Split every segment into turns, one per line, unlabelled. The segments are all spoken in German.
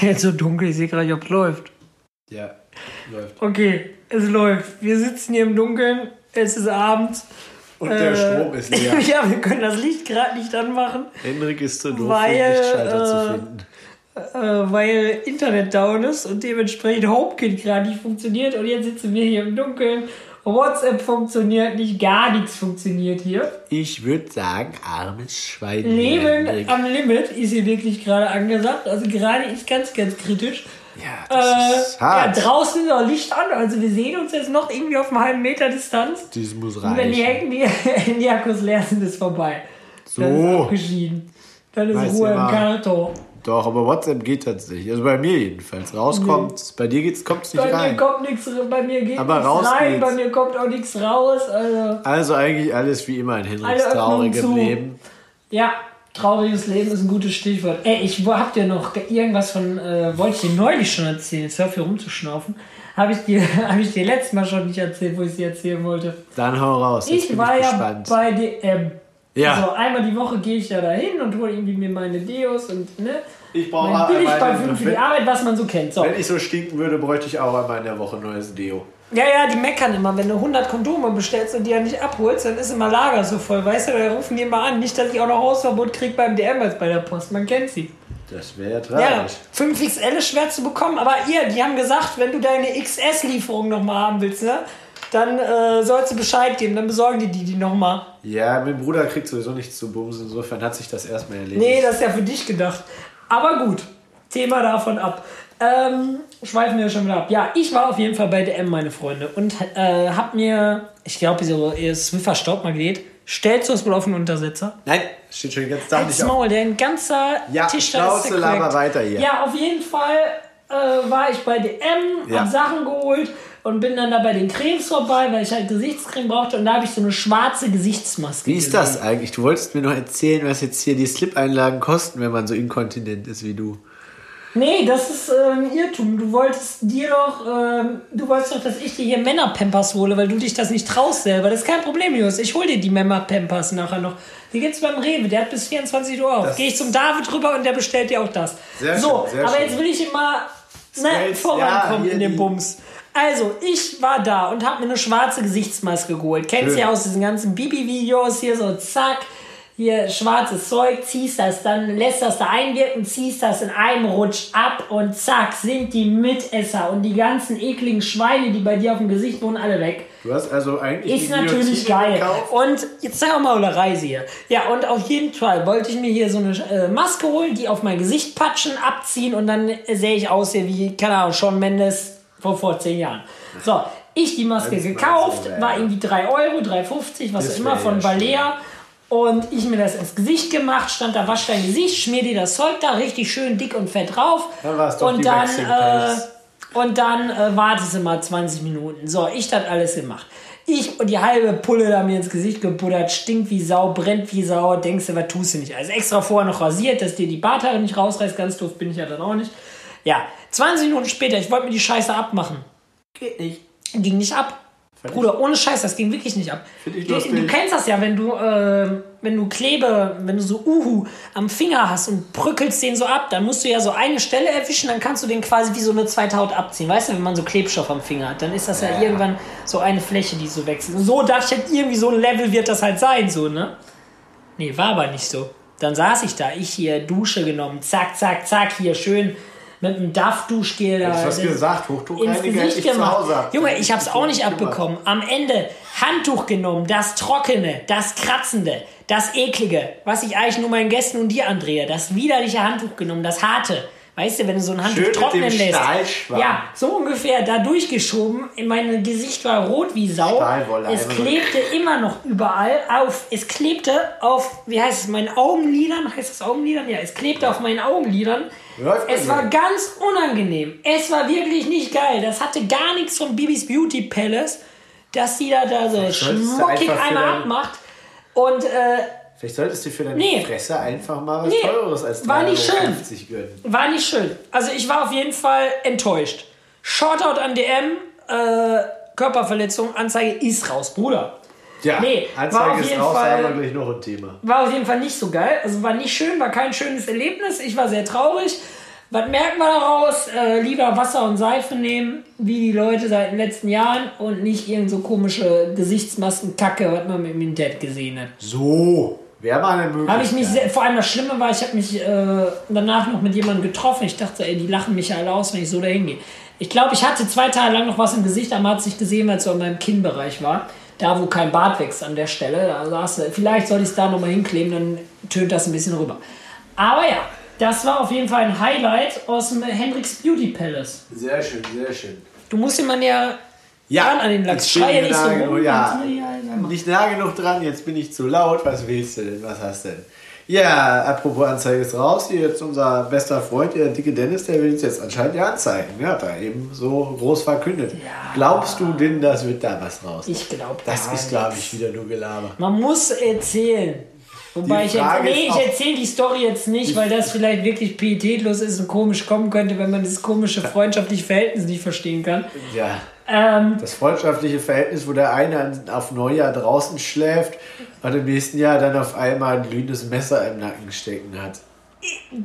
jetzt so dunkel, ich sehe gerade nicht, ob es läuft.
Ja, läuft.
Okay, es läuft. Wir sitzen hier im Dunkeln, es ist abends.
Und der
Äh,
Strom ist leer.
ja, wir können das Licht gerade nicht anmachen,
Henrik ist zu doof,
Weil,
den Lichtschalter
äh,
zu finden.
äh, weil Internet down ist und dementsprechend HomeKit gerade nicht funktioniert. Und jetzt sitzen wir hier im Dunkeln. WhatsApp funktioniert nicht, gar nichts funktioniert hier.
Ich würde sagen, armes Schwein.
Leben am Limit ist hier wirklich gerade angesagt. Also gerade ist ganz, ganz kritisch.
Ja,
Äh,
das ist
ja,
hart.
draußen ist auch Licht an, also wir sehen uns jetzt noch irgendwie auf einem halben Meter Distanz.
das muss
Und wenn die
reichen.
Handy, Handy-Akkus leer sind, ist vorbei. Dann ist
So.
abgeschieden. Dann ist
Weißt
Ruhe im. Karton.
Doch, aber WhatsApp geht tatsächlich. Also bei mir jedenfalls. Rauskommt. Bei dir kommt es nicht
Bei mir
rein.
kommt nichts, bei mir geht
Aber
nichts
raus
rein,
geht's.
bei mir kommt auch nichts raus. Also,
Also eigentlich alles wie immer in Henriks
Öffnungen
traurigem. Leben.
ja, trauriges Leben ist ein gutes Stichwort. Ey, ich habt ihr noch irgendwas von, äh, wollte ich dir neulich schon erzählen, jetzt hör hier rumzuschnaufen. Habe ich, dir, hab ich dir letztes Mal schon nicht erzählt, wo ich sie erzählen wollte.
Dann hau raus. Jetzt
Ich war
ich
ja
gespannt.
bei DM.
Ja.
Also einmal die Woche gehe ich ja dahin und hole irgendwie mir meine Deos und ne,
Ich brauche einmal
Billigparfüm
den-
für die Arbeit, was man so kennt. So.
Wenn ich so stinken würde, bräuchte ich auch einmal in der Woche neues Deo.
Ja, ja, die meckern immer, wenn du 100 Kondome bestellst und die ja nicht abholst, dann ist immer Lager so voll, weißt du, da rufen die immer an. Nicht, dass ich auch noch Hausverbot kriege beim DM als bei der Post, man kennt sie.
Das wäre ja
Ja,
tragisch.
5XL ist schwer zu bekommen, aber ihr, die haben gesagt, wenn du deine XS-Lieferung nochmal haben willst, ne, dann äh, sollst du Bescheid geben, dann besorgen die die, die nochmal.
Ja, mein Bruder kriegt sowieso nichts zu bumsen. Insofern hat sich das erstmal erledigt.
Nee, das ist ja für dich gedacht. Aber gut, Thema davon ab. Ähm, schweifen wir schon wieder ab. Ja, ich war auf jeden Fall bei DM, meine Freunde, und äh, hab mir, ich glaube, so ihr Swiffer Staubmagnet, stellst du es wohl auf den Untersetzer?
Nein, steht schon Tag
Als
nicht.
Maul, der ein ganzer
Ja,
Tisch da ist
weiter hier.
Ja, auf jeden Fall äh, war ich bei DM,
Ja.
hab Sachen geholt und bin dann da bei den Cremes vorbei, weil ich halt Gesichtscreme brauchte und da habe ich so eine schwarze Gesichtsmaske.
Wie ist
gesehen.
das eigentlich? Du wolltest mir noch erzählen, was jetzt hier die Slip-Einlagen kosten, wenn man so inkontinent ist wie du.
Nee, das ist äh, ein Irrtum. Du wolltest dir doch, ähm, du wolltest doch, dass ich dir hier Männerpampers hole, weil du dich das nicht traust selber. Das ist kein Problem, Jungs. Ich hol dir die Männerpampers nachher noch. Die gibt's beim Rewe, der hat bis 24 Uhr auf. Gehe ich zum David rüber und der bestellt dir auch das.
Sehr
so,
schön, sehr
aber
schön.
jetzt will ich immer ne, vorankommen
ja,
in dem
die-
Bums. Also, ich war da und habe mir eine schwarze Gesichtsmaske geholt. Kennst du ja aus diesen ganzen Bibi-Videos hier so, zack, hier schwarzes Zeug, ziehst das, dann lässt das da einwirken, ziehst das in einem Rutsch ab und zack, sind die Mitesser und die ganzen ekligen Schweine, die bei dir auf dem Gesicht wohnen, alle weg.
Du hast also eigentlich
Ist natürlich geil.
gekauft.
Und jetzt sagen wir mal eine Reise hier. Ja, und auf jeden Fall wollte ich mir hier so eine äh, Maske holen, die auf mein Gesicht patschen, abziehen und dann äh, sehe ich aus hier wie, keine Ahnung, Shawn Mendes vor, vor zehn Jahren. So, ich die Maske gekauft, war irgendwie 3 Euro, 3,50, was auch immer, von Balea. Und ich mir das ins Gesicht gemacht, stand da, wasch dein Gesicht, schmier dir das Zeug da richtig schön dick und fett drauf.
Dann war's doch
und dann, äh, und dann äh, wartest du mal 20 Minuten. So, ich das alles gemacht. Ich und die halbe Pulle da mir ins Gesicht gebuddert, stinkt wie Sau, brennt wie Sau, denkst du, was tust du nicht? Also extra vorher noch rasiert, dass dir die Barthaare nicht rausreißt, ganz doof bin ich ja dann auch nicht. Ja, 20 Minuten später, ich wollte mir die Scheiße abmachen. Geht nicht. Ging nicht ab. Bruder, ohne Scheiß, das ging wirklich nicht ab.
Find ich
Du,
lustig.
du kennst das ja, wenn du, äh, wenn du Klebe, wenn du so Uhu am Finger hast und brückelst den so ab, dann musst du ja so eine Stelle erwischen, dann kannst du den quasi wie so eine zweite Haut abziehen. Weißt du, wenn man so Klebstoff am Finger hat, dann ist das ja, irgendwann so eine Fläche, die so wechselt. Und so dachte ich halt, irgendwie so ein Level wird das halt sein, so, ne? Nee, war aber nicht so. Dann saß ich da, ich hier Dusche genommen, zack, zack, zack, hier schön mit einem Duff-Duschgel da.
Du hast gesagt, Hochdruckreiniger hätte ich zu
gemacht.
Hause. hab.
Junge, ich hab's auch nicht abbekommen. Am Ende Handtuch genommen, das Trockene, das Kratzende, das Eklige, was ich eigentlich nur meinen Gästen und dir andrehe. Das widerliche Handtuch genommen, das harte. Weißt du, wenn du so ein Handtuch
Schön
trocknen lässt. Ja, so ungefähr da durchgeschoben. Mein Gesicht war rot wie Sau. Es klebte immer noch überall auf. Es klebte auf, wie heißt es, meinen Augenlidern? Heißt es Augenlidern? Ja, es klebte auf meinen Augenlidern.
Läuft
Es war ganz unangenehm. Es war wirklich nicht geil. Das hatte gar nichts von Bibis Beauty Palace, dass die da, da so schmuckig einmal
dein-
abmacht. Und äh,
Vielleicht solltest du für deine
Nee.
Fresse einfach mal was
Nee,
Teures als
war nicht
3,50 Euro gönnen.
war nicht schön. Also ich war auf jeden Fall enttäuscht. Shoutout an DM. Äh, Körperverletzung, Anzeige ist raus, Bruder.
Ja,
Nee, war
Anzeige
auf
ist
jeden
raus,
Fall-
wir gleich noch ein Thema.
War auf jeden Fall nicht so geil. Also war nicht schön, war kein schönes Erlebnis. Ich war sehr traurig. Was merkt man daraus? Äh, lieber Wasser und Seife nehmen, wie die Leute seit den letzten Jahren und nicht irgend so komische Gesichtsmasken-Kacke, was man im Internet gesehen hat.
So, wäre mal eine Möglichkeit.
Habe ich mich sehr, vor allem das Schlimme war, ich habe mich äh, danach noch mit jemandem getroffen. Ich dachte, ey, die lachen mich ja alle aus, wenn ich so dahin gehe. Ich glaube, ich hatte zwei Tage lang noch was im Gesicht, aber man hat es nicht gesehen, weil es so in meinem Kinnbereich war. Da, wo kein Bart wächst an der Stelle. Da saß, vielleicht soll ich es da nochmal hinkleben, dann tönt das ein bisschen rüber. Aber ja, das war auf jeden Fall ein Highlight aus dem Hendrix Beauty Palace.
Sehr schön, sehr schön.
Du musst den Mann ja, ran an den Lachs.
jetzt bin
Schrei ja
ich
nicht so
nah
rum.
genug, ja.
Ja.
Nicht nah genug dran, jetzt bin ich zu laut. Was willst du denn? Was hast du denn? Ja, apropos Anzeige ist raus. Hier jetzt unser bester Freund, der dicke Dennis, der will uns jetzt anscheinend ja anzeigen. Ja, hat er eben so groß verkündet. Glaubst du denn, das wird da was raus?
Ich glaube
das ist, glaube ich, wieder nur Gelaber.
Man muss erzählen. Wobei ich jetzt, nee, ich erzähle die Story jetzt nicht, weil das vielleicht wirklich pietätlos ist und komisch kommen könnte, wenn man das komische freundschaftliche Verhältnis nicht verstehen kann.
Ja.
Ähm,
Das freundschaftliche Verhältnis, wo der eine auf Neujahr draußen schläft und im nächsten Jahr dann auf einmal ein glühendes Messer im Nacken stecken hat.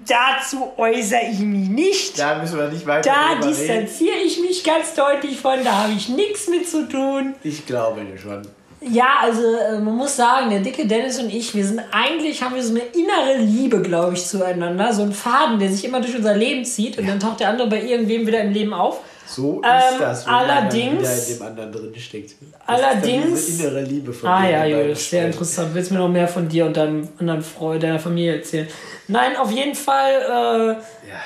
dazu äußere ich mich nicht.
Da müssen wir nicht weiter
Da distanziere ich mich ganz deutlich von, da habe ich nichts mit zu tun.
Ich glaube schon.
Ja, also äh, man muss sagen, der dicke Dennis und ich, wir sind eigentlich, haben wir so eine innere Liebe, glaube ich, zueinander. So ein Faden, der sich immer durch unser Leben zieht und dann taucht der andere bei irgendwem wieder im Leben auf.
So
Ähm,
ist das, wenn
allerdings-
in dem anderen drin steckt.
Allerdings-
diese innere Liebe von
Ah ja,
wir beide
Julius, sehr interessant. Willst du mir noch mehr von dir und deinem anderen Freund, deiner Familie erzählen? Nein, auf jeden Fall,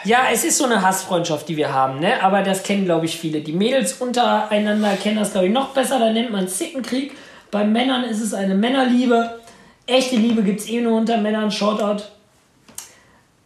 äh, ja, es ist so eine Hassfreundschaft, die wir haben, ne? Aber das kennen, glaube ich, viele. Die Mädels untereinander kennen das, glaube ich, noch besser. Da nennt man Zickenkrieg. Bei Männern ist es eine Männerliebe. Echte Liebe gibt es eh nur unter Männern. Shoutout.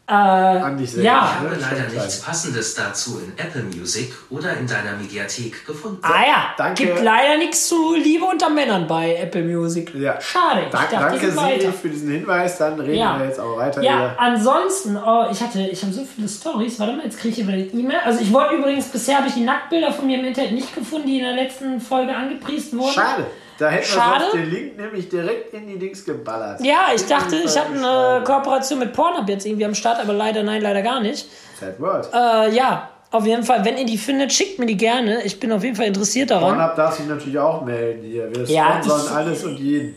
Äh,
An dich selber.
ja.
Ich habe leider nichts Passendes dazu in Apple Music oder in deiner Mediathek gefunden.
Ah ja,
Danke.
gibt leider nichts zu Liebe unter Männern bei Apple Music.
Ja.
Schade. Ich
Dank,
dachte,
danke. Siri für diesen Hinweis. Dann reden
Ja.
wir jetzt auch weiter.
Ja,
über-
ansonsten, oh, ich hatte, ich habe so viele Stories. Warte mal, jetzt kriege ich hier wieder eine E-Mail. Also ich wollte übrigens, bisher habe ich die Nacktbilder von mir im Internet nicht gefunden, die in der letzten Folge angepriesen wurden.
Schade. Da hätten
Schade.
wir den Link nämlich direkt in die Dings geballert.
Ja, ich dachte,
In die
ich habe eine. Kooperation mit Pornhub jetzt irgendwie am Start, aber leider, nein, leider gar nicht.
Sad Word.
Äh, ja, auf jeden Fall, wenn ihr die findet, schickt mir die gerne. Ich bin auf jeden Fall interessiert daran.
Pornhub darf sich natürlich auch melden hier. Wir
Ja,
sponsern alles und jeden.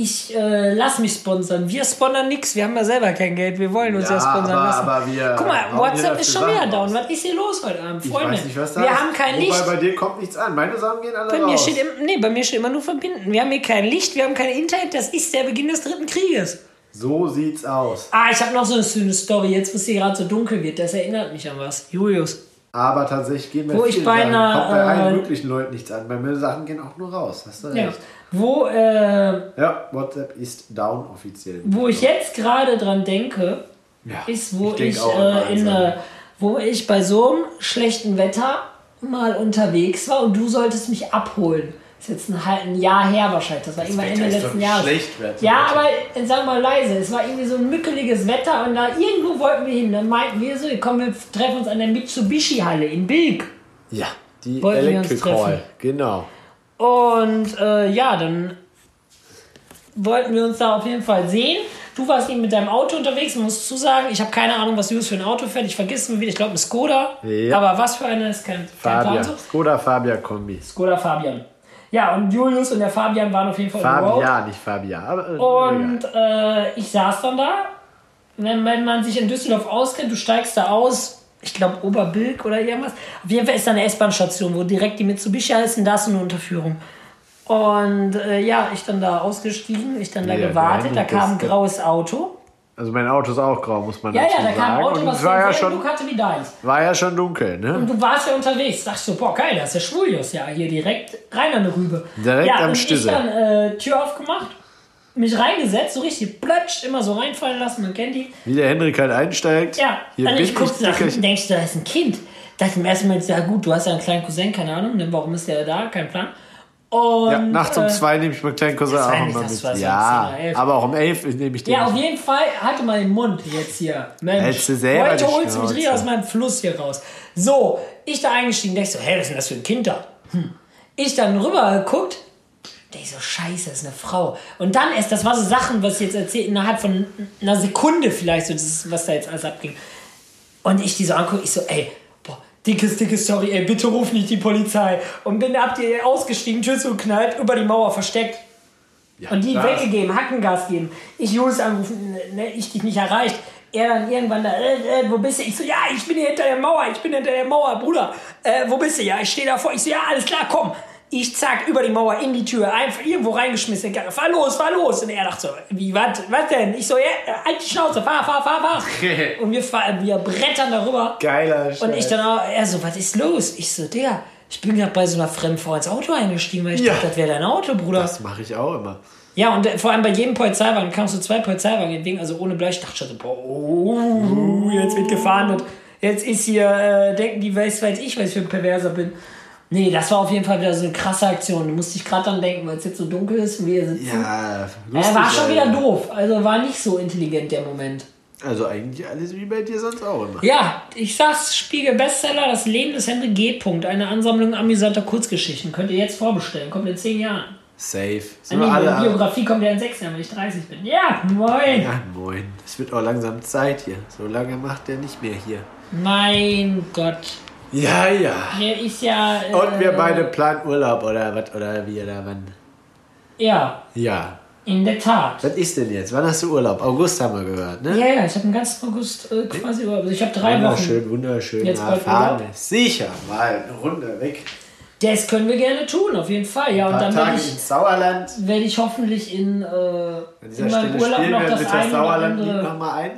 Ich äh, lass mich sponsern. Wir sponsern nix. Wir haben ja selber kein Geld. Wir wollen uns ja,
Ja,
sponsern
aber-
lassen.
aber wir
Guck mal, WhatsApp ist schon wieder down. Was ist hier los heute Abend,
Ich
Freunde?
weiß nicht, was da
wir
ist.
haben kein
Wobei
Licht.
bei dir kommt nichts an. Meine Sachen gehen alle
Bei mir,
raus.
steht im, nee, bei mir steht immer nur verbinden. Wir haben hier kein Licht, wir haben kein Internet. Das ist der Beginn des dritten Krieges.
so sieht's aus.
Ah, ich habe noch so eine schöne Story. Jetzt, wo es hier gerade so dunkel wird, das erinnert mich an was. Julius.
Aber tatsächlich gehen wir
Wo ich bei einer,
kommt bei allen
äh,
möglichen Leuten nichts an. Bei mir Sachen gehen auch nur raus. Hast du
Ja.
recht.
Wo, äh,
Ja, WhatsApp ist down offiziell.
wo ich jetzt gerade dran denke,
Ja,
ist, wo ich,
immer
äh, in, äh, wo ich bei so einem schlechten Wetter mal unterwegs war und du solltest mich abholen. Das ist jetzt ein, ein Jahr her wahrscheinlich. Das war irgendwann
Wetter
Ende letzten Jahres.
schlecht, Wetter.
Ja, aber äh, sag mal leise. Es war irgendwie so ein mückeliges Wetter und da irgendwo wollten wir hin. Dann meinten wir so, komm, wir treffen uns an der Mitsubishi-Halle in Bilk.
Ja, die
Wollten wir uns
Electric Hall.
treffen.
Genau.
Und äh, ja, dann wollten wir uns da auf jeden Fall sehen. Du warst eben mit deinem Auto unterwegs, man muss zusagen, ich habe keine Ahnung, was du für ein Auto fährt. Ich vergesse mir wieder, ich glaube ein Skoda.
Ja.
Aber was für eine ist kein, kein
Fabia.
Plan so.
Skoda Fabia Kombi.
Skoda Fabian. Ja, und Julius und der Fabian waren auf jeden Fall im Road.
Fabia, nicht Fabia. Aber, äh,
Und äh, ich saß dann da. Wenn, wenn man sich in Düsseldorf auskennt, du steigst da aus, ich glaube Oberbilk oder irgendwas. Auf jeden Fall ist da eine S-Bahn-Station, wo direkt die Mitsubishi und da ist eine Unterführung. Und äh, ja, ich dann da ausgestiegen, ich dann da
Ja,
gewartet, da kam ein graues Auto.
Also mein Auto ist auch grau, muss man
Ja,
dazu
ja, da kam ein
sagen.
Auto, was
war ja, schon,
Look hatte wie deins.
war ja schon dunkel, ne?
Und du warst ja unterwegs. Sagst so, boah, geil, da ist der Schwulius. Ja, hier direkt rein an der Rübe.
Direkt
ja,
am
und
Stüssel.
Ich dann äh, Tür aufgemacht, mich reingesetzt, so richtig plötscht, immer so reinfallen lassen, man kennt die.
Wie der Henrik halt einsteigt.
Ja,
Hier
dann ich guckst nach hinten, denkst du, da ist ein Kind. Dachte im ersten Mal, ja gut, du hast ja einen kleinen Cousin, keine Ahnung, ne, warum ist der da, kein Plan. Und,
Ja, nachts um
äh,
zwei nehme ich meinen kleinen Cousin auch immer mit.
so
Ja,
10 oder 11.
aber auch um elf nehme ich den.
Ja, auf jeden Fall, halte mal den Mund jetzt hier. Mensch,
Hältst du selber
heute holst du mich richtig aus meinem Fluss hier raus. So, ich da eingestiegen, denk so, hä, was ist denn das für ein Kind da? Hm. Ich dann rüber geguckt, denk so, scheiße, das ist eine Frau. Und dann erst, das war so Sachen, was ich jetzt erzählt, innerhalb von einer Sekunde vielleicht, so das, was da jetzt alles abging. Und ich die so angucke, ich so, ey, dickes, dickes Sorry, ey, bitte ruf nicht die Polizei. Und bin ab dir ausgestiegen, Tür zugeknallt, über die Mauer versteckt.
Ja,
Und die
das-
weggegeben, Hackengas geben. Ich Jules angerufen, ne, ich dich nicht erreicht. Er dann irgendwann da, äh, äh, wo bist du? Ich so, ja, ich bin hier hinter der Mauer, ich bin hinter der Mauer, Bruder. Äh, wo bist du? Ja, ich stehe davor. Ich so, ja, alles klar, komm. Ich zack, über die Mauer, in die Tür, einfach irgendwo reingeschmissen. Karre. Fahr los, fahr los. Und er dachte so, wie, was, was denn? Ich so, ja, halt die Schnauze, fahr, fahr, fahr, fahr. Und wir, fahren, wir brettern darüber.
Geiler
Und
Scheiß.
ich dann auch, er so, was ist los? Ich so, Digga, ich bin gerade bei so einer fremden Frau ins Auto eingestiegen, weil ich
Ja.
dachte, das wäre dein Auto, Bruder.
Das mache ich auch immer.
Ja, und äh, vor allem bei jedem Polizeiwagen kamen so zwei Polizeiwagen entgegen, also ohne Blei. Ich dachte schon so, boah, oh, jetzt wird gefahren und jetzt ist hier, äh, denken die, weiß, weiß ich, was ich für ein Perverser bin. Nee, das war auf jeden Fall wieder so eine krasse Aktion. Da musste ich gerade dran denken, weil es jetzt so dunkel ist und wir sitzen.
Ja,
er
lustig,
war schon wieder
Alter.
doof, also war nicht so intelligent der Moment.
Also eigentlich alles wie bei dir sonst auch immer.
Ja, ich sag's, Spiegel Bestseller, das Leben des Henry G. Punkt, eine Ansammlung amüsanter Kurzgeschichten. Könnt ihr jetzt vorbestellen, kommt in zehn Jahren.
Safe. Sind wir
meine
alle.
Biografie kommt ja in sechs Jahren, wenn ich 30 bin. Ja, moin.
Ja, moin. Es wird auch langsam Zeit hier. So lange macht der nicht mehr hier.
Mein Gott.
Ja, ja.
Der ist ja. Äh,
Und wir beide planen Urlaub oder was oder wie oder wann?
Ja,
Ja.
in der Tat.
Was ist denn jetzt? Wann hast du Urlaub? August haben wir gehört, ne?
Ja, ja, ich habe den ganzen August äh, quasi über. Also ich habe drei Wochen.
Wunderschön, wunderschön. Fahren
Urlaub?
sicher mal eine Runde weg.
Das können wir gerne tun, auf jeden Fall. Ja,
Ein
und dann
Tage
werde ich,
ins Sauerland.
werd ich hoffentlich in, äh, in meinem Urlaub noch das
das
oder
Sauerland
andere.
nochmal ein.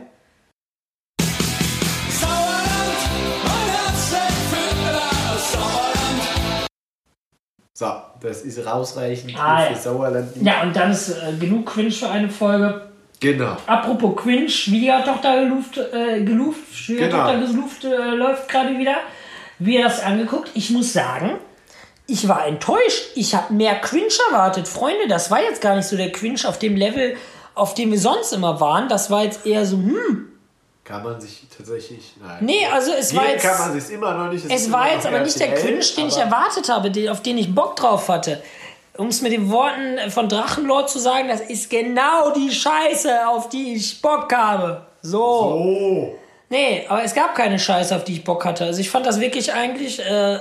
So, das ist rausreichend
Ah,
für
ja.
Sauerland.
Ja, und dann ist äh, genug Cringe für eine Folge.
Genau.
Apropos Cringe, Schwiegertochter geluft, äh, geluft, Schwiegertochter
Genau.
geluft, äh, läuft gerade wieder. Wir das angeguckt. Ich muss sagen, ich war enttäuscht. Ich habe mehr Cringe erwartet. Freunde, das war jetzt gar nicht so der Cringe auf dem Level, auf dem wir sonst immer waren. Das war jetzt eher so, hm.
Kann man sich tatsächlich. Nein.
Nee, also es war jetzt.
kann man sich immer noch nicht.
Es
ist
war jetzt aber nicht der Cringe, den ich erwartet habe, den, auf den ich Bock drauf hatte. Um es mit den Worten von Drachenlord zu sagen, das ist genau die Scheiße, auf die ich Bock habe. So.
Oh.
Nee, aber es gab keine Scheiße, auf die ich Bock hatte. Also ich fand das wirklich eigentlich äh,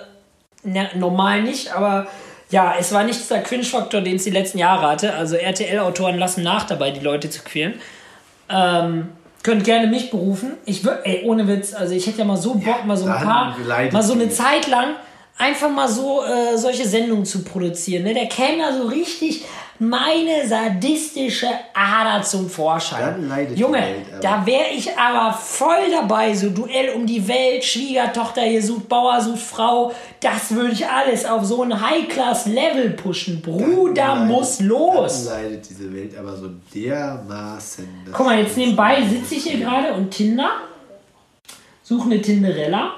na, normal nicht, aber ja, es war nicht dieser Cringe-Faktor, den es die letzten Jahre hatte. Also RTL-Autoren lassen nach dabei, die Leute zu quälen. Ähm, könnt gerne mich berufen. Ich würde, ey, ohne Witz, also ich hätte ja mal so Bock, mal so ein paar, mal so eine
mich.
Zeit lang einfach mal so äh, solche Sendungen zu produzieren. Ne? Der käme da so richtig meine sadistische Ader zum Vorschein.
Dann leidet
Junge,
Welt,
da wäre ich aber voll dabei. So Duell um die Welt, Schwiegertochter hier sucht Bauer, sucht Frau. Das würde ich alles auf so ein High-Class-Level pushen. Bruder
Dann
muss
leidet-
los.
Dann leidet diese Welt aber so dermaßen.
Guck mal, jetzt nebenbei sitze ich hier gerade und Tinder. Suche eine Tinderella.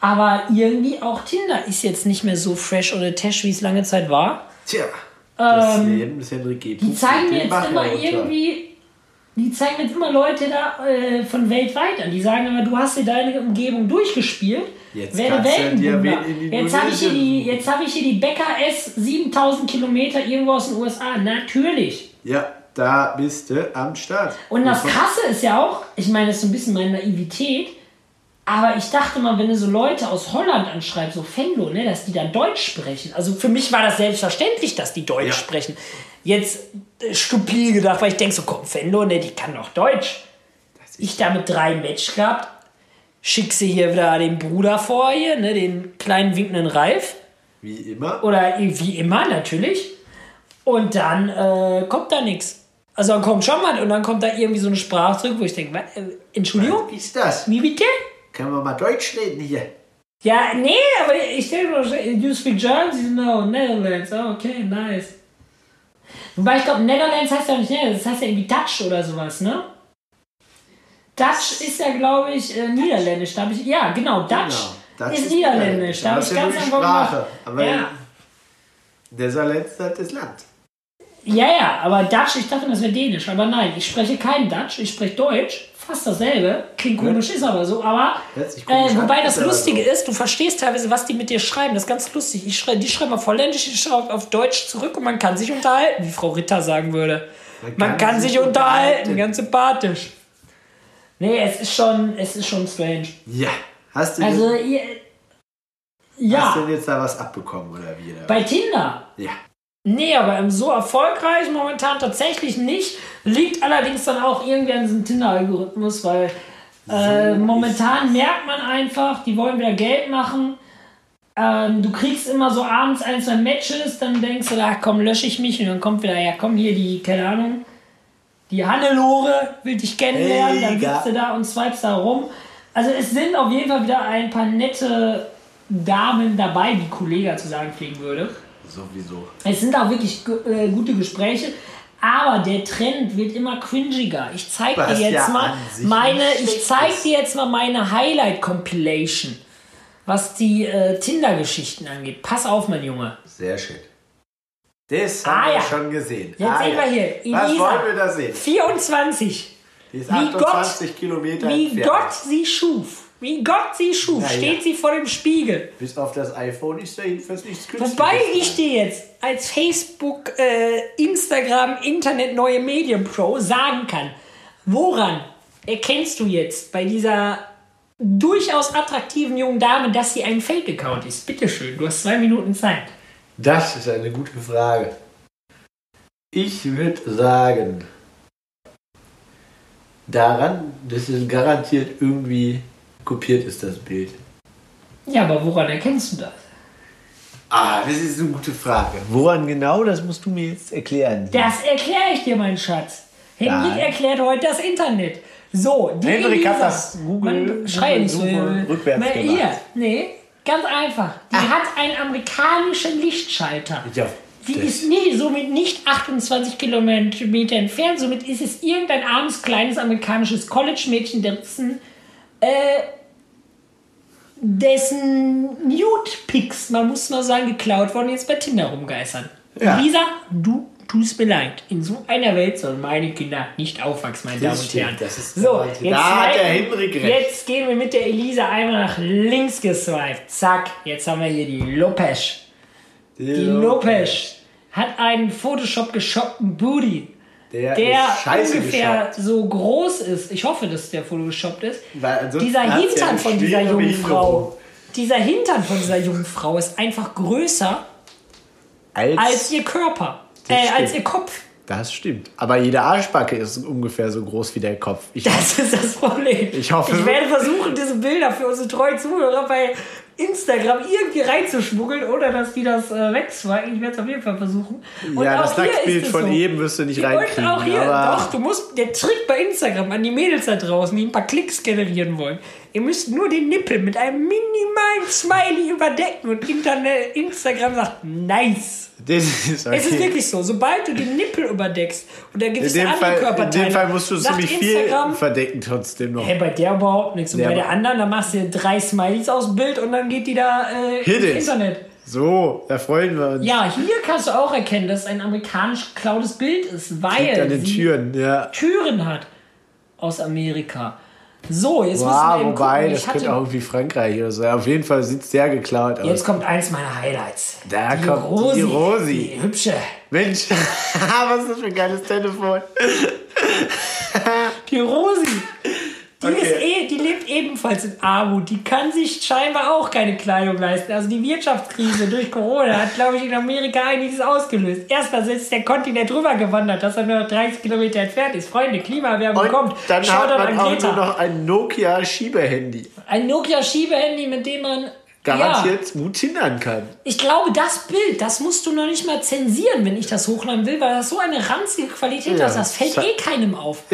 Aber irgendwie auch Tinder ist jetzt nicht mehr so fresh oder tash, wie es lange Zeit war.
Tja. Das
Ähm,
Leben des Henry G.
Die zeigen
Den
jetzt immer
runter.
irgendwie, die zeigen jetzt immer Leute da äh, von weltweit an. Die sagen immer, du hast dir deine Umgebung durchgespielt.
Jetzt
werde
in
Jetzt habe ich, hier die-
Indonesien
jetzt hab ich hier die Becker S 7000 Kilometer irgendwo aus den USA. Natürlich.
Ja, da bist du am Start.
Und das Krasse ist ja auch, ich meine, das ist so ein bisschen meine Naivität, aber ich dachte mal, wenn du so Leute aus Holland anschreibst, so Fendo, ne, dass die dann Deutsch sprechen. Also für mich war das selbstverständlich, dass die Deutsch
Ja.
sprechen. Jetzt äh, stupide gedacht, weil ich denke so, komm, Fendo, ne, die kann doch Deutsch. Ich da mit drei Match gehabt, schick sie hier wieder den Bruder vor hier, ne, den kleinen winkenden Ralf.
Wie immer.
Oder wie immer natürlich. Und dann äh, kommt da nichts. Also dann kommt schon mal und dann kommt da irgendwie so eine Sprache zurück, wo ich denke, äh, Entschuldigung,
Was ist das?
wie bitte?
Können wir mal Deutsch reden hier?
Ja, nee, aber ich denke nur, you speak German? So, no, Netherlands. Oh, okay, nice. Wobei ich glaube, Netherlands heißt ja nicht Netherlands, das heißt ja irgendwie Dutch oder sowas, ne? Dutch ist ja, glaube ich, äh, niederländisch. Da ich, ja, genau, Dutch,
Dutch
ist niederländisch. Da habe ich
ist
ganz einfach
Sprache. Aber
Ja.
ist halt das Land.
Ja, ja, aber Dutch, ich dachte, das wäre Dänisch. Aber nein, ich spreche kein Dutch, ich spreche Deutsch. Fast dasselbe. Klingt komisch, ist aber so. Aber äh, wobei das
aber
Lustige ist, du verstehst teilweise, was die mit dir schreiben. Das ist ganz lustig. Ich schrei, die schreiben auf Holländisch, ich schreibe auf Deutsch zurück und man kann sich unterhalten, wie Frau Ritter sagen würde. Man, kann, sich unterhalten, ganz sympathisch. Nee, es ist schon, es ist schon strange.
Ja. Hast du,
Also,
denn,
ihr,
hast du
ja,
denn jetzt da was abbekommen oder wie?
Bei Tinder.
Ja.
Nee, aber so erfolgreich momentan tatsächlich nicht. Liegt allerdings dann auch irgendwie an diesem Tinder-Algorithmus, weil äh, momentan merkt man einfach, die wollen wieder Geld machen. Ähm, du kriegst immer so abends ein, zwei Matches, dann denkst du, ach komm, lösche ich mich und dann kommt wieder, ja komm hier die, keine Ahnung, die Hannelore will dich kennenlernen, dann
Mega.
sitzt du da und swipest da rum. Also es sind auf jeden Fall wieder ein paar nette Damen dabei, wie Kollega zu sagen pflegen würde.
Sowieso.
Es sind auch wirklich äh, gute Gespräche, aber der Trend wird immer cringiger. Ich zeig
Was
dir jetzt
ja
mal meine, ich zeig
ist.
dir jetzt mal meine Highlight Compilation, was die äh, Tinder-Geschichten angeht. Pass auf, mein Junge.
Sehr schön. Das haben
Ah,
wir
ja.
schon gesehen.
Jetzt
ah,
sehen
ja.
wir hier.
Was
Elisa,
wollen wir da sehen?
24.
Die ist
Wie
28 Kilometer
Wie
entfernt.
Gott sie schuf. Wie Gott sie schuf,
Na ja.
steht sie vor dem Spiegel.
Bis auf das iPhone ist da jedenfalls nichts Künstliches.
Wobei ich dir jetzt als Facebook, äh, Instagram, Internet neue Medien Pro sagen kann, woran erkennst du jetzt bei dieser durchaus attraktiven jungen Dame, dass sie ein Fake-Account ist? Bitteschön, du hast zwei Minuten Zeit.
Das ist eine gute Frage. Ich würde sagen, daran, dass es garantiert irgendwie kopiert ist, das Bild.
Ja, aber woran erkennst du das?
Ah, das ist eine gute Frage. Woran genau, das musst du mir jetzt erklären.
Das erkläre ich dir, mein Schatz. Henrik erklärt heute das Internet. So, die
Henrik hat
Elisa,
das Google-
schrei nicht so.
Rückwärts
Mal
gemacht.
Hier, nee, ganz einfach. Die
Ah.
hat einen amerikanischen Lichtschalter.
Ja,
Sie ist nee, somit nicht 28 Kilometer entfernt, somit ist es irgendein armes, kleines amerikanisches College-Mädchen, dessen, äh, dessen Nude-Pics, man muss mal sagen, geklaut worden, jetzt bei Tinder rumgeistern.
Ja.
Lisa, du tust mir leid. In so einer Welt sollen meine Kinder nicht aufwachsen, meine Damen und Herren. so, jetzt,
recht.
jetzt gehen wir mit der Elisa einmal nach links geswiped. Zack, jetzt haben wir hier die Lopez. Die Lopez hat einen Photoshop geshoppten Booty,
Der,
der ungefähr so groß ist. Ich hoffe, dass der Photoshoppt ist. Dieser Hintern von dieser jungen. Frau, dieser Hintern von dieser jungen Frau ist einfach größer
Als,
als ihr Körper, äh, als ihr Kopf.
das stimmt. Aber jede Arschbacke ist ungefähr so groß wie der Kopf. Ich
Das ist das Problem.
Ich hoffe-
Ich werde versuchen, diese Bilder für unsere treuen Zuhörer bei Instagram irgendwie reinzuschmuggeln, oder dass die das äh, wegswipen. Ich werde es auf jeden Fall versuchen. Und
ja, das Nacktbild von
so.
eben wirst du nicht
Und
reinkriegen.
auch hier,
aber
doch, du musst, der Trick bei Instagram an die Mädels da draußen, die ein paar Klicks generieren wollen. Ihr müsst nur den Nippel mit einem minimalen Smiley überdecken und Internet, Instagram sagt, nice.
das ist okay.
Es ist wirklich so, sobald du den Nippel überdeckst und da gibt
in,
es
dem
andere
Fall, in
Körperteile,
dem Fall musst du ziemlich viel
Instagram,
verdecken trotzdem noch.
Hey, bei der überhaupt nichts. Und
Der
bei der anderen, da machst du drei Smileys aus Bild und dann geht die da äh,
Hit
ins
it.
Internet.
So, da freuen wir uns.
Ja, hier kannst du auch erkennen, dass es ein amerikanisch geklautes Bild ist, weil
an den
sie
Türen, ja.
Türen hat aus Amerika. So, jetzt müssen wir
Wow,
eben
wobei,
gucken.
das könnte auch irgendwie Frankreich oder so. Auf jeden Fall sieht es sehr geklaut aus.
jetzt kommt eins meiner Highlights.
Da
die
kommt
Rosi,
die Rosi.
Die hübsche.
Mensch, was ist das für ein geiles Telefon?
Die Rosi. Die,
Okay.
ist eh, die lebt ebenfalls in Armut. Die kann sich scheinbar auch keine Kleidung leisten. Also die Wirtschaftskrise durch Corona hat, glaube ich, in Amerika einiges ausgelöst. Erstmal ist der Kontinent drüber gewandert, dass er nur noch 30 Kilometer entfernt ist. Freunde, Klimaerwärmung kommt.
dann
Shoutout
hat man
an
auch
Greta.
nur noch ein Nokia-Schiebehandy.
Ein Nokia-Schiebehandy, mit dem man... Ja,
Garantiert gut hindern kann.
ich glaube, das Bild, das musst du noch nicht mal zensieren, wenn ich das hochladen will, weil das so eine ranzige Qualität
Ja,
hat. Das fällt
das-
eh keinem auf.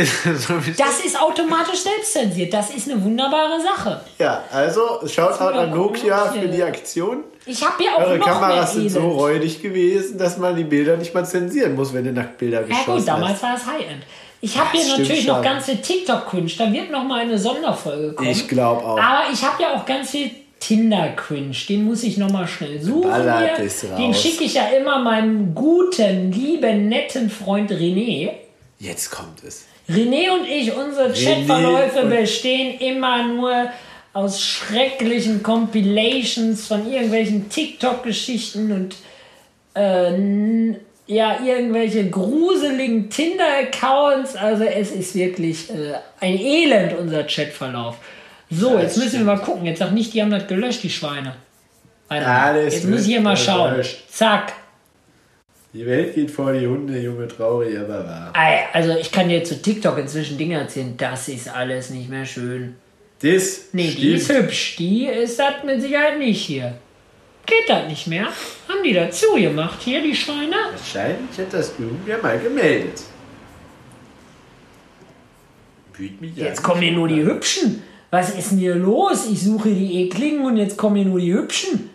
Das ist automatisch selbst zensiert. Das ist eine wunderbare Sache.
ja, also schaut an Nokia
hier-
für die Aktion.
Ich habe ja auch
Eure
noch
Kameras sind so räudig gewesen, dass man die Bilder nicht mal zensieren muss, wenn du Nacktbilder
Ja
geschossen
gut, damals war es High-End. Ich habe hier natürlich noch
schon.
ganz viel TikTok-Cringe. Da wird noch mal eine Sonderfolge kommen.
Ich glaube auch.
Aber ich habe ja auch ganz viel Tinder-Cringe. Den muss ich noch mal schnell suchen.
Ballert
hier. Den schicke ich ja immer meinem guten, lieben, netten Freund René.
Jetzt kommt es.
René und ich, unsere Chatverläufe bestehen immer nur aus schrecklichen Compilations von irgendwelchen TikTok-Geschichten und äh, ja, irgendwelche gruseligen Tinder-Accounts. Also es ist wirklich äh, ein Elend, unser Chatverlauf. So,
Das
jetzt müssen wir
stimmt.
mal gucken. Jetzt sag nicht, die haben das gelöscht, die Schweine.
Alles
jetzt muss ich hier mal schauen.
gelöscht.
Zack.
Die Welt geht vor die Hunde, Junge, traurig, aber wahr.
Also ich kann dir zu TikTok inzwischen Dinge erzählen. Das ist alles nicht mehr schön.
Das
Nee, die ist
stimmt.
hübsch. Die ist das mit Sicherheit nicht hier. Geht das nicht mehr? Haben die dazu gemacht hier, die Schweine?
Wahrscheinlich hat das irgendwer mal gemeldet. Mich
Jetzt kommen hier nur die Hübschen. Was ist denn hier los? Ich suche die Ekligen und jetzt kommen hier nur die Hübschen.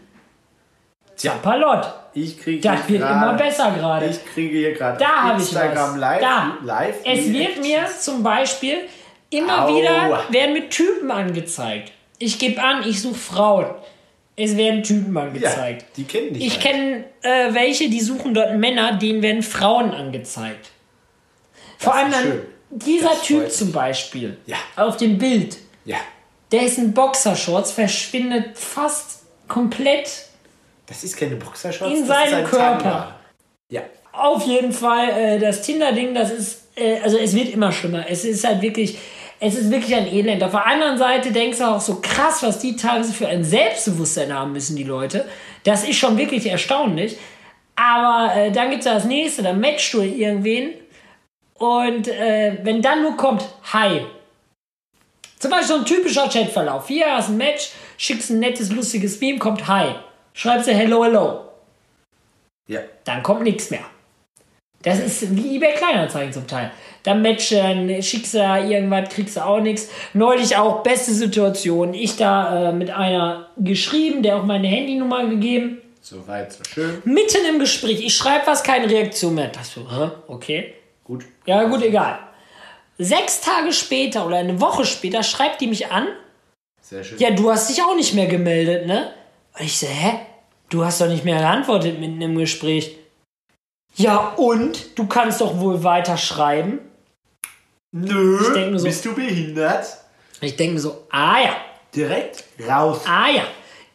Tja,
Palott.
ich kriege
Das wird immer besser gerade.
Ich kriege hier gerade
Da
Instagram live.
Da.
live
Es wird mir zum Beispiel immer
Au.
wieder werden mir Typen angezeigt. Ich gebe an, ich suche Frauen. Es werden Typen
Ja,
angezeigt.
die kennen dich.
Ich
halt.
kenne äh, welche, die suchen dort Männer, denen werden Frauen angezeigt. Vor
Das
allem dann
schön.
dieser
Das
Typ zum Beispiel.
Ja.
Auf dem Bild.
Ja,
Der ist in Boxershorts, verschwindet fast komplett.
das ist keine Boxershorts.
In seinem Körper.
Tanga. Ja,
Auf jeden Fall, äh, das Tinder-Ding, das ist, äh, also es wird immer schlimmer. Es ist halt wirklich, es ist wirklich ein Elend. Auf der anderen Seite denkst du auch so krass, was die teilweise für ein Selbstbewusstsein haben müssen, die Leute. Das ist schon wirklich erstaunlich. Aber äh, dann gibt es das nächste, dann matchst du irgendwen. Und äh, wenn dann nur kommt, hi. Zum Beispiel so ein typischer Chatverlauf. Hier hast ein Match, schickst ein nettes, lustiges Meme, kommt hi. Schreibst du hello, hello
ja.
dann kommt nichts mehr. Das ist wie eBay Kleinanzeigen zum Teil. Dann match, dann schickst du irgendwas, kriegst du auch nichts. Neulich auch beste Situation. Ich da äh, mit einer geschrieben, der auch meine Handynummer gegeben.
So weit, so schön.
Mitten im Gespräch. Ich schreibe was, keine Reaktion mehr. Das so, hä? Okay.
Gut.
Ja, gut, egal. Sechs Tage später oder eine Woche später schreibt die mich an.
Sehr schön.
Ja, du hast dich auch nicht mehr gemeldet, ne? Und ich so, hä? Du hast doch nicht mehr geantwortet mitten im Gespräch. Ja, und? Du kannst doch wohl weiter schreiben?
Nö,
so-
bist du behindert?
Ich denke mir so, ah ja,
Direkt raus.
ah ja.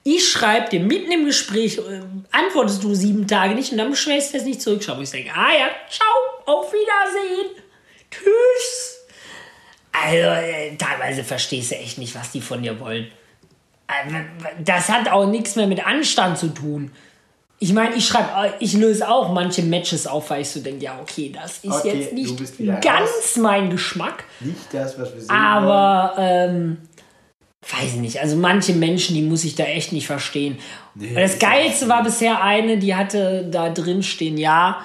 Ich schreibe dir mitten im Gespräch, äh, antwortest du sieben Tage nicht und dann beschwerst du es nicht zurückschreiben. Ich denke, ah ja, ciao, auf Wiedersehen. Tschüss. Also, äh, teilweise verstehst du echt nicht, was die von dir wollen. Also, Das hat auch nichts mehr mit Anstand zu tun. Ich meine, ich schreibe, ich löse auch manche Matches auf, weil ich so denke, ja, okay, das ist
Okay,
jetzt nicht ganz
raus.
mein Geschmack.
Nicht das, was wir sehen
Aber, ähm, weiß ich nicht. Also manche Menschen, die muss ich da echt nicht verstehen.
Nee,
das Geilste war bisher eine, die hatte da drin stehen, ja,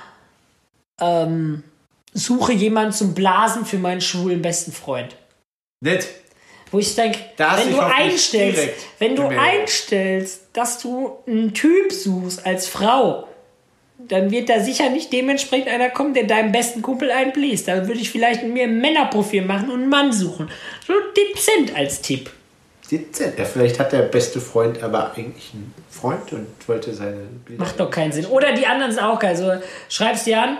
ähm, suche jemanden zum Blasen für meinen schwulen besten Freund.
Nett.
Wo ich denke, wenn
du
einstellst, wenn du einstellst, dass du einen Typ suchst als Frau, dann wird da sicher nicht dementsprechend einer kommen, der deinem besten Kumpel einbläst. Da würde ich vielleicht mir ein Männerprofil machen und einen Mann suchen. So dezent als Tipp.
Dezent. Ja, vielleicht hat der beste Freund aber eigentlich einen Freund und wollte seine Bilder.
Macht doch keinen Sinn. Oder die anderen sind auch geil. So, schreibst dir an,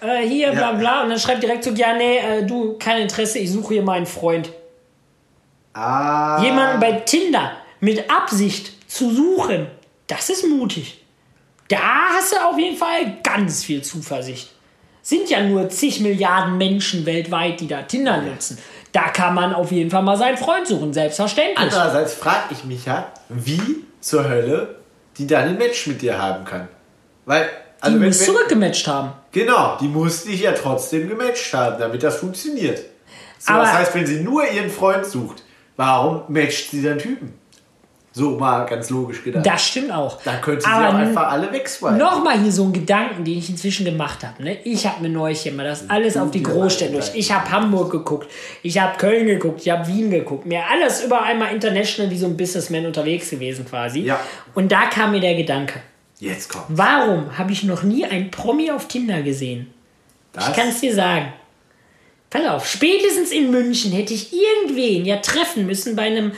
äh, hier, bla
Ja.
bla, und dann schreibt direkt so, ja, nee, äh, du, kein Interesse, ich suche hier meinen Freund.
Ah.
Jemanden bei Tinder mit Absicht zu suchen, das ist mutig. Da hast du auf jeden Fall ganz viel Zuversicht. Sind ja nur zig Milliarden Menschen weltweit, die da Tinder nutzen. Da kann man auf jeden Fall mal seinen Freund suchen, selbstverständlich.
Andererseits frage ich mich ja, wie zur Hölle die dann ein Match mit dir haben kann. Weil,
die
also wenn,
muss zurückgematcht haben.
Genau, die muss dich ja trotzdem gematcht haben, damit das funktioniert. So,
Aber-
das heißt, wenn sie nur ihren Freund sucht, warum matcht sie dann Typen? So mal ganz logisch gedacht.
Das stimmt auch.
dann könnte sie
Aber
auch einfach alle wegswipen.
Nochmal hier so ein Gedanken, den ich inzwischen gemacht habe. Ne? Ich habe mir neulich mal das alles auf die Großstädte durch. Ich habe Hamburg geguckt, ich habe Köln geguckt, ich habe Wien geguckt. Mir alles überall mal international wie so ein Businessman unterwegs gewesen quasi.
Ja.
Und da kam mir der Gedanke,
Jetzt kommt.
warum habe ich noch nie einen Promi auf Tinder gesehen?
Das,
Ich kann es dir sagen. Pass auf, spätestens in München hätte ich irgendwen ja treffen müssen bei einem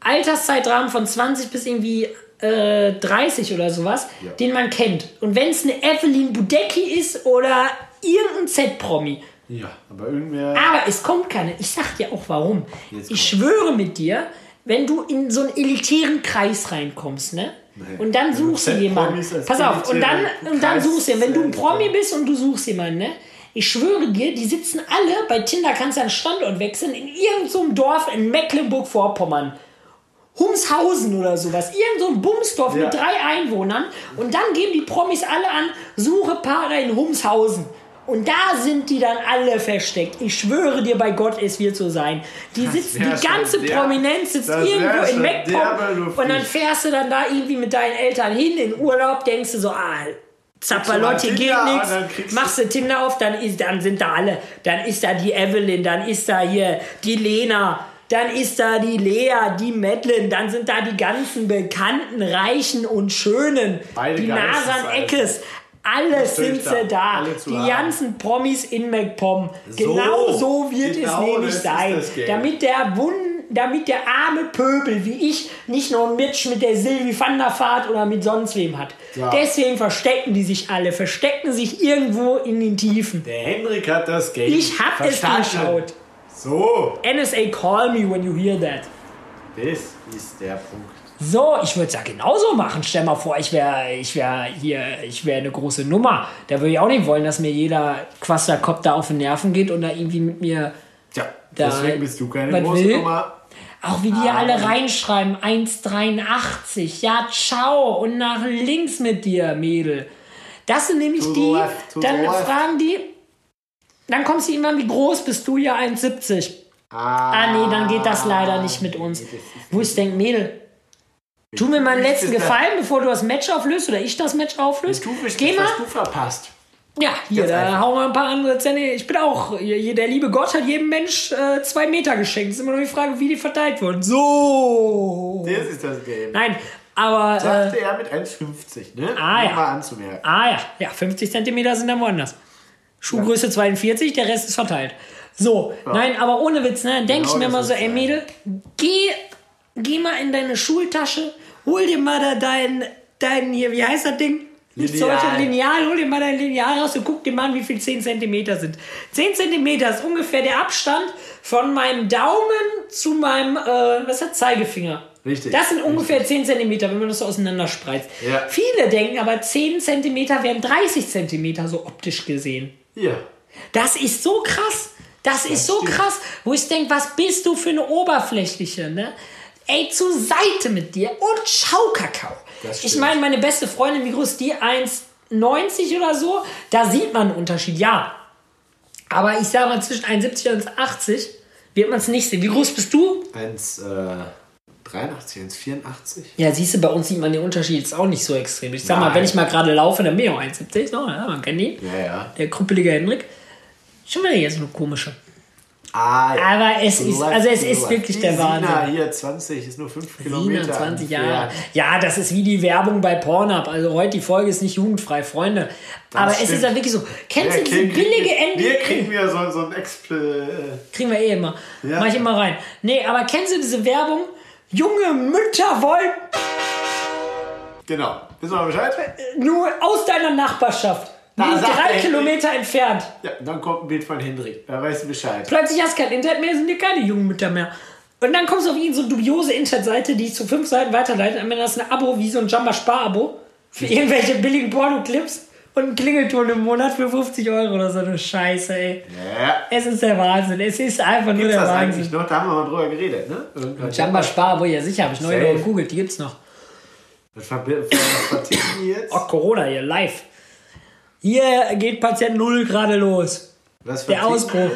Alterszeitrahmen von 20 bis irgendwie äh, 30 oder sowas,
Ja.
den man kennt. Und wenn es eine Evelyn Budecki ist oder irgendein Z-Promi.
ja, aber irgendwer.
Aber es kommt keine. Ich sag dir auch warum. Ich schwöre mit dir, wenn du in so einen elitären Kreis reinkommst, ne? Und dann suchst du jemanden. Pass auf, und dann, und dann suchst du, wenn du ein Promi bist und du suchst jemanden, ne? Ich schwöre dir, die sitzen alle, bei Tinder kannst du einen Standort wechseln, in irgendeinem so Dorf in Mecklenburg-Vorpommern. Humshausen oder sowas. Irgend so ein Bumsdorf
Ja.
mit drei Einwohnern. Und dann geben die Promis alle an, suche Paare in Humshausen. Und da sind die dann alle versteckt. Ich schwöre dir bei Gott, es wird so sein. Die sitzen, die ganze
der-
Prominenz sitzt irgendwo in
lustig.
Und dann fährst du dann da irgendwie mit deinen Eltern hin in Urlaub, denkst du so, ah, Zappalotti geht nichts. Machst du Tinder auf, dann, ist, dann sind da alle. Dann ist da die Evelyn, dann ist da hier die Lena, dann ist da die Lea, die Madeline, dann sind da die ganzen bekannten, reichen und schönen.
Beide
die
Alter.
Eckes. Alle sind
da,
sie da. Die ganzen Promis in MacPom.
So,
Genau so wird
genau
es nämlich sein. Damit der Wund, damit der arme Pöbel wie ich nicht noch ein Match mit der Sylvie van der Vaart oder mit sonst wem hat.
Ja.
Deswegen verstecken die sich alle, verstecken sich irgendwo in den Tiefen.
Der Henrik hat das Game.
Ich hab es
verstanden.
geschaut.
So,
NSA call me when you hear that.
das ist der Punkt.
So, ich würde es ja genauso machen. Stell mal vor, ich wäre ich wär hier, ich wäre eine große Nummer. Da würde ich auch nicht wollen, dass mir jeder Quasterkopf da auf den Nerven geht und da irgendwie mit mir
Tja, deswegen bist du keine große
will?
Nummer.
Auch wie die alle reinschreiben, 1,83. Ja, ciao. Und nach links mit dir, Mädel. Das sind nämlich
To
die,
left,
dann fragen die, dann kommst du immer, wie groß bist du? Ja, 1,70. Ah, nee, dann geht das leider nicht mit uns. Wo ich denke, Mädel, tu mir mal einen letzten Gefallen, bevor du das Match auflöst oder ich das Match auflöse.
Du bist
Geh mal.
was du verpasst.
Ja, hier,
Ganz
da
einfach.
hauen wir ein paar andere Zähne. Ich bin auch, hier, der liebe Gott hat jedem Mensch äh, zwei Meter geschenkt. Es ist immer noch die Frage, wie die verteilt wurden. So.
Das ist das Game.
Nein, aber. Äh,
Sagte er mit 1,50, ne?
Ah,
Nur
ja.
mal anzumerken.
ah ja, ja, 50 Zentimeter sind dann woanders. Schuhgröße 42, der Rest ist verteilt. So, nein, aber ohne Witz, ne? Denk ich
Genau
mir
das
mal
ist
so, ey
sein.
Mädel, geh, geh mal in deine Schultasche, hol dir mal da dein, dein hier, wie heißt das Ding? Nicht
Lineal.
solche Lineal, hol dir mal dein Lineal raus und guck dir mal an, wie viel 10 Zentimeter sind. 10 Zentimeter ist ungefähr der Abstand von meinem Daumen zu meinem, äh, was das, Zeigefinger.
Richtig.
Das sind ungefähr 10 Zentimeter, wenn man das so auseinanderspreizt.
Ja.
Viele denken aber 10 Zentimeter wären 30 Zentimeter, so optisch gesehen.
Hier.
Das ist so krass. Das, ist so
stimmt.
krass, wo ich denke, was bist du für eine Oberflächliche, ne? Ey, zur Seite mit dir und schau Kakao. Ich meine, meine beste Freundin, wie groß ist die? 1,90 oder so? Da sieht man einen Unterschied, ja. Aber ich sage mal, zwischen 1,70 und 1,80 wird man es nicht sehen. Wie groß bist du?
1,83, 1,84.
Ja, siehst du, bei uns sieht man den Unterschied jetzt auch nicht so extrem. Ich sag mal,
Nein.
wenn ich mal gerade laufe, dann bin ich auch 1,70. So, ja, man kennt ihn.
Ja, ja.
Der krüppelige Henrik. Schon wieder jetzt eine komische.
Ah, ja.
Aber es ist, also es ist wirklich der
Sina
Wahnsinn.
hier 20 ist nur 5 Kilometer.
27 Jahre. Ja, das ist wie die Werbung bei Pornhub. Also heute die Folge ist nicht jugendfrei, Freunde. Aber es
stimmt.
ist ja wirklich so. Kennst
Wir
du diese billige Ende?
Wir kriegen wieder so, so ein Expl.
Kriegen wir eh immer.
Ja.
Mach ich immer rein. Nee, aber kennst du diese Werbung? Junge Mütter wollen
Genau. Wissen wir Bescheid?
nur aus deiner Nachbarschaft. Nur
sagt
drei
er-
Kilometer entfernt.
Ja, dann kommt ein Bild von Hendrik. Da weißt du Bescheid.
Plötzlich hast du kein Internet mehr, sind dir keine jungen Mütter mehr. Und dann kommst du auf irgendeine so dubiose Internetseite, die ich zu fünf Seiten weiterleite. Am Ende hast du ein Abo wie so ein Jamba-Spar-Abo für irgendwelche billigen Porno-Clips und einen Klingelton im Monat für 50 Euro oder so eine Scheiße, ey.
Ja.
Es ist der Wahnsinn. Es ist einfach nur
Gibt's
der
das eigentlich
Wahnsinn.
noch? Da haben wir mal drüber geredet, ne? Irgendwann.
Jamba-Spar-Abo, ja sicher, habe ich neu gegoogelt, die gibt's noch.
Was verbi- was verticken die jetzt?
Oh, Corona hier, live. Hier geht Patient Null gerade los.
Was
der
verticken
Ausbruch.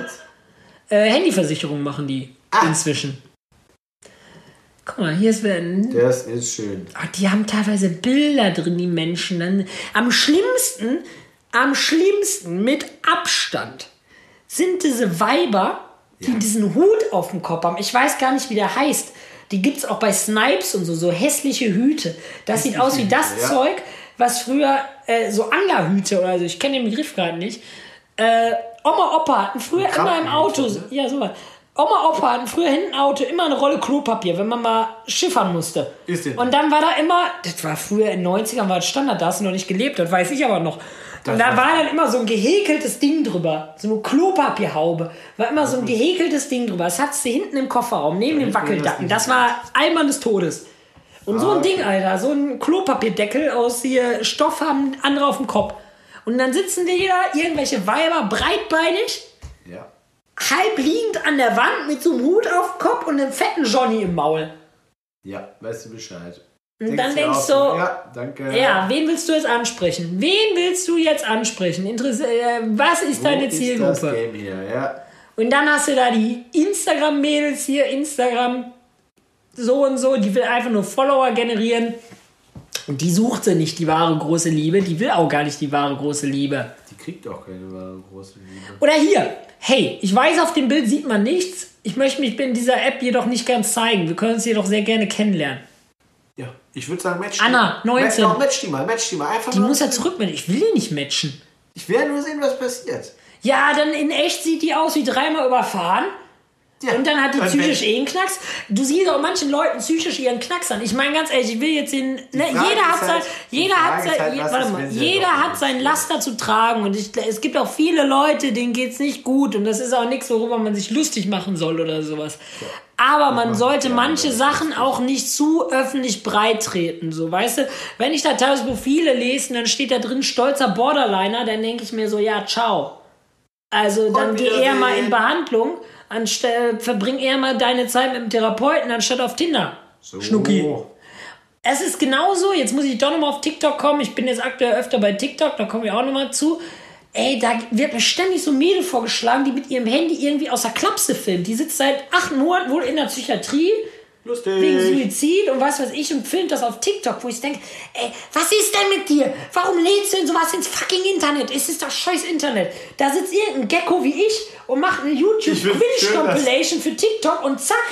Äh, Handyversicherung machen die
Ah.
inzwischen. Guck mal, hier ist ein
Das ist schön.
Ah, die haben teilweise Bilder drin, die Menschen. Dann, am schlimmsten, am schlimmsten mit Abstand sind diese Weiber, die diesen Hut auf dem Kopf haben. Ich weiß gar nicht, wie der heißt. Die gibt es auch bei Snipes und so, so hässliche Hüte. Das sieht aus wie das
ja.
Zeug, was früher äh, so Anglerhüte oder so, ich kenne den Begriff gerade nicht. Äh, Oma, Opa hatten früher immer im Auto,
Krabbenhüte,
ja, so was. Oma, Opa hatten früher hinten im Auto immer eine Rolle Klopapier, wenn man mal schiffern musste.
Ist denn-
Und dann war da immer, das war früher in den 90ern, war das Standard, da hast du noch nicht gelebt, das weiß ich aber noch. Und da
war-
dann immer so ein gehäkeltes Ding drüber, so eine Klopapierhaube, war immer so ein gehäkeltes Ding drüber. Das hattest du hinten im Kofferraum, neben dem
hinten
Wackeldacken.
das
Das war Eimer des Todes. Und so
Ah,
ein Ding,
okay.
Alter, so ein Klopapierdeckel aus hier Stoff haben andere auf dem Kopf. Und dann sitzen die da, irgendwelche Weiber, breitbeinig,
Ja.
halb liegend an der Wand mit so einem Hut auf dem Kopf und einem fetten Johnny im Maul.
Ja, weißt du Bescheid.
Und dann
dir
denkst du,
so, Ja, danke.
Ja, wen willst du jetzt ansprechen? Wen willst du jetzt ansprechen? Interess äh, was ist
Wo
deine
ist das
Zielgruppe?
Game hier? Ja.
Und dann hast du da die Instagram-Mädels hier, Instagram so und so, die will einfach nur Follower generieren. Und die sucht sie nicht, die wahre große Liebe. Die will auch gar nicht die wahre große Liebe.
Die kriegt auch keine wahre große Liebe.
Oder hier, hey, ich weiß, auf dem Bild sieht man nichts. Ich möchte mich in dieser App jedoch nicht ganz zeigen. Wir können uns jedoch sehr gerne kennenlernen.
Ja, ich würde sagen, match
Anna,
die.
19.
Match, match die mal, match die mal. Einfach
Die muss ja zurück. Ich will die nicht matchen.
Ich werde nur sehen, was passiert.
Ja, dann in echt sieht die aus wie dreimal überfahren.
Ja.
Und dann hat die psychisch eh einen Knacks. Du siehst auch manchen Leuten psychisch ihren Knacks an. Ich meine ganz ehrlich, ich will jetzt den. Ne, jeder hat
halt-
sein,
die
jeder hat sein,
halt,
je- warte mal, jeder
halt
hat sein Laster zu tragen und ich, es gibt auch viele Leute, denen geht's nicht gut und das ist auch nichts, worüber man sich lustig machen soll oder sowas. Aber man sollte
ja,
manche Sachen auch nicht zu öffentlich breit treten, so weißt du. Wenn ich da teilweise Profile lese und dann steht da drin stolzer Borderliner, dann denke ich mir so, ja ciao. Also dann geh eher mal in. Behandlung, anstelle, verbring eher mal deine Zeit mit dem Therapeuten, anstatt auf Tinder.
So.
Schnucki. Es ist genauso, jetzt muss ich doch nochmal auf TikTok kommen. Ich bin jetzt aktuell öfter bei TikTok, da kommen wir auch nochmal zu. Ey, da wird mir ständig so Mädel vorgeschlagen, die mit ihrem Handy irgendwie aus der Klapse filmt. Die sitzt seit acht Monaten wohl in der Psychiatrie
Lustig.
wegen Suizid und was weiß ich und filmt das auf TikTok, wo ich denke, ey, was ist denn mit dir? Warum lädst du denn sowas ins fucking Internet? Es ist doch scheiß Internet. Da sitzt irgendein Gecko wie ich und macht eine YouTube-Quinch-Compilation für TikTok und zack,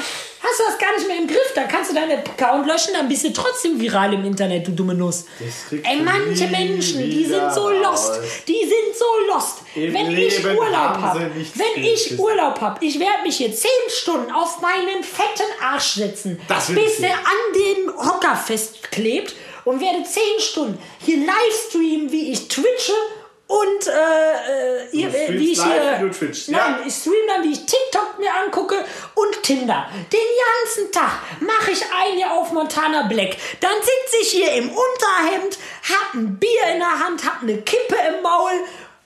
hast du das gar nicht mehr im Griff. Dann kannst du deinen Account löschen, dann bist du trotzdem viral im Internet, du dumme Nuss. Ey, manche Menschen, die sind so lost. Die sind so lost.
Im
wenn ich Urlaub habe, wenn ich. Urlaub habe, ich werde mich hier 10 Stunden auf meinen fetten Arsch setzen, bis der an dem Hocker festklebt und werde 10 Stunden hier live streamen, wie ich twitche und äh, äh, ihr,
Du
wie ich
live,
hier.
twitchst,
nein,
ja.
ich stream dann, wie ich TikTok mir angucke und Tinder. Den ganzen Tag mache ich ein hier auf Montana Black. Dann sitze ich hier im Unterhemd, hab ein Bier in der Hand, hab eine Kippe im Maul,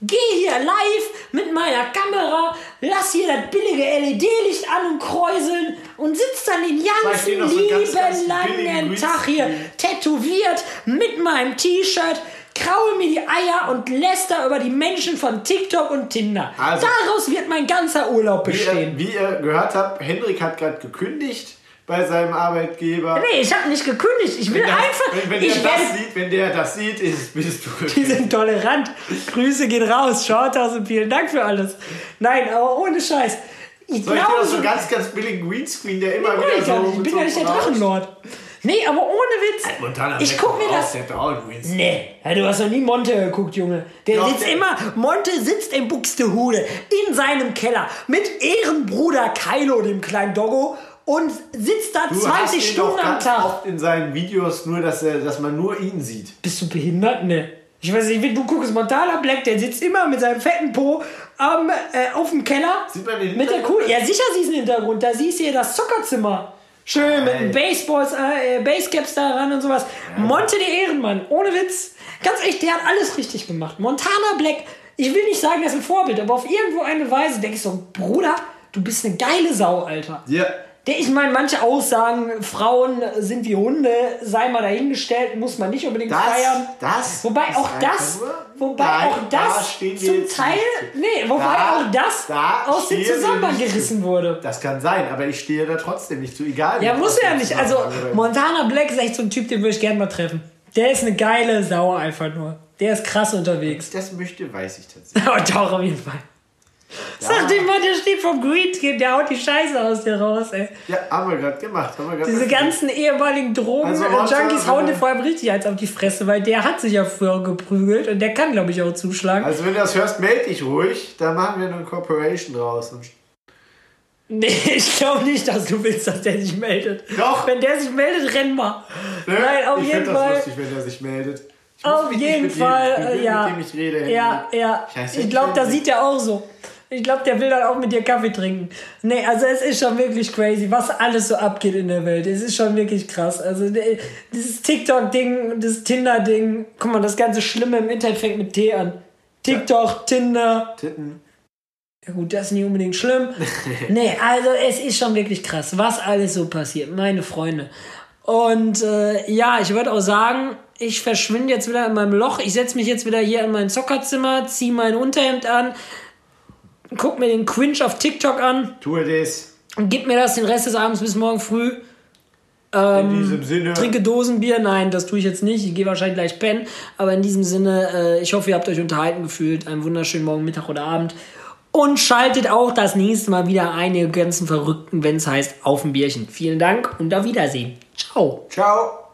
gehe hier live mit meiner Kamera, lass hier das billige LED-Licht an und kräuseln und sitz dann den ganzen
einen ganz,
lieben
ganz
langen Tag hier tätowiert mit meinem T-Shirt, kraue mir die Eier und läster über die Menschen von TikTok und Tinder.
Also-
Daraus wird mein ganzer Urlaub
Wie ihr,
bestehen.
wie ihr gehört habt, Hendrik hat gerade gekündigt bei seinem Arbeitgeber.
Nee, ich habe nicht gekündigt. Ich will
der-
einfach.
wenn, wenn,
ich
der
werde.
das sieht, wenn der das sieht, ist, bist du
Die sind tolerant. Grüße gehen raus. Shoutouts und vielen Dank für alles. Nein, aber ohne Scheiß. Ich
ich dir
glaube
noch so
so.
ganz, ganz billigen Greenscreen, der immer
Nee,
wieder
ich
so...
ich bin
so
ja nicht der Drachenlord. Nee, aber ohne Witz.
Montana
ich guck mir das. Nee, ja, du hast noch nie Monte geguckt, Junge. Der
Doch,
sitzt
der-
immer, Monte sitzt in Buxtehude in seinem Keller mit Ehrenbruder Kylo, dem kleinen Doggo, und sitzt da
Du hast
20
ihn
Stunden am Tag.
oft in seinen Videos nur, dass, er, dass man nur ihn sieht.
Bist du behindert? Ne. Ich weiß nicht, du guckst, Montana Black, der sitzt immer mit seinem fetten Po am, äh, auf dem Keller.
Sieht man den
Mit der? Kuh. Ja, sicher siehst du den Hintergrund. Da siehst du hier das Zockerzimmer. Schön mit
Ey.
Baseballs, äh, Basecaps da ran und sowas. Monte der Ehrenmann, ohne Witz. Ganz echt, der hat alles richtig gemacht. Montana Black, ich will nicht sagen, der ist ein Vorbild, aber auf irgendwo eine Weise denke ich so, Bruder, du bist eine geile Sau, Alter.
Ja.
Der, ich meine, manche Aussagen, Frauen sind wie Hunde, sei mal dahingestellt, muss man nicht unbedingt
Das,
feiern.
das
Wobei auch das, wobei
Nein,
auch
da
das
wir
zum Teil, nee, wobei
Da-
auch das
da
aus dem Zusammenhang gerissen wurde.
Das kann sein, aber ich stehe da trotzdem nicht zu. Egal.
Ja, muss ja nicht. Also. Montana Black ist echt so ein Typ, den würde ich gerne mal treffen. Der ist eine geile Sau einfach nur. Der ist krass unterwegs.
das möchte, weiß ich tatsächlich.
Aber doch, auf jeden Fall. Sag dem mal, der steht vom Team, der haut die Scheiße aus dir raus, ey.
Ja, haben wir gerade gemacht. Haben wir grad
Diese
gemacht.
ganzen ehemaligen
Also,
Drogen-Junkies
Monte,
hauen dir vor allem richtig eins auf die Fresse, weil der hat sich ja früher geprügelt und der kann, glaube ich, auch zuschlagen.
Also, wenn du das hörst, melde dich ruhig. Da machen wir eine Corporation draus. Und
Nee, ich glaube nicht, dass du willst, dass der sich meldet.
Doch.
Wenn der sich meldet, renn mal.
Ne?
Nein, auf
ich
jeden
find das
Fall.
lustig, wenn er sich meldet. Ich
Auf jeden Fall,
jedem
äh, ja.
Mit dem ich rede.
Ja, ja. Ich glaube, da sieht er auch so. Ich glaube, der will dann auch mit dir Kaffee trinken. Nee, also es ist schon wirklich crazy, was alles so abgeht in der Welt. Es ist schon wirklich krass. Also dieses TikTok-Ding, das Tinder-Ding. Guck mal, das ganze Schlimme im Internet fängt mit T an. TikTok, Tinder.
Titten.
Ja gut, das ist nicht unbedingt schlimm. nee, also es ist schon wirklich krass, was alles so passiert, meine Freunde. Und äh, ja, ich würde auch sagen, ich verschwinde jetzt wieder in meinem Loch. Ich setze mich jetzt wieder hier in mein Zockerzimmer, ziehe mein Unterhemd an, guck mir den Quinch auf TikTok an
Tue das.
und gib mir das den Rest des Abends bis morgen früh.
In
Ähm,
diesem Sinne.
Trinke Dosenbier, nein, das tue ich jetzt nicht. Ich gehe wahrscheinlich gleich pennen. Aber in diesem Sinne, äh, ich hoffe, ihr habt euch unterhalten gefühlt. Einen wunderschönen Morgen, Mittag oder Abend. Und schaltet auch das nächste Mal wieder ein, ihr ganzen Verrückten, wenn es heißt, auf ein Bierchen. Vielen Dank und auf Wiedersehen. Ciao.
Ciao.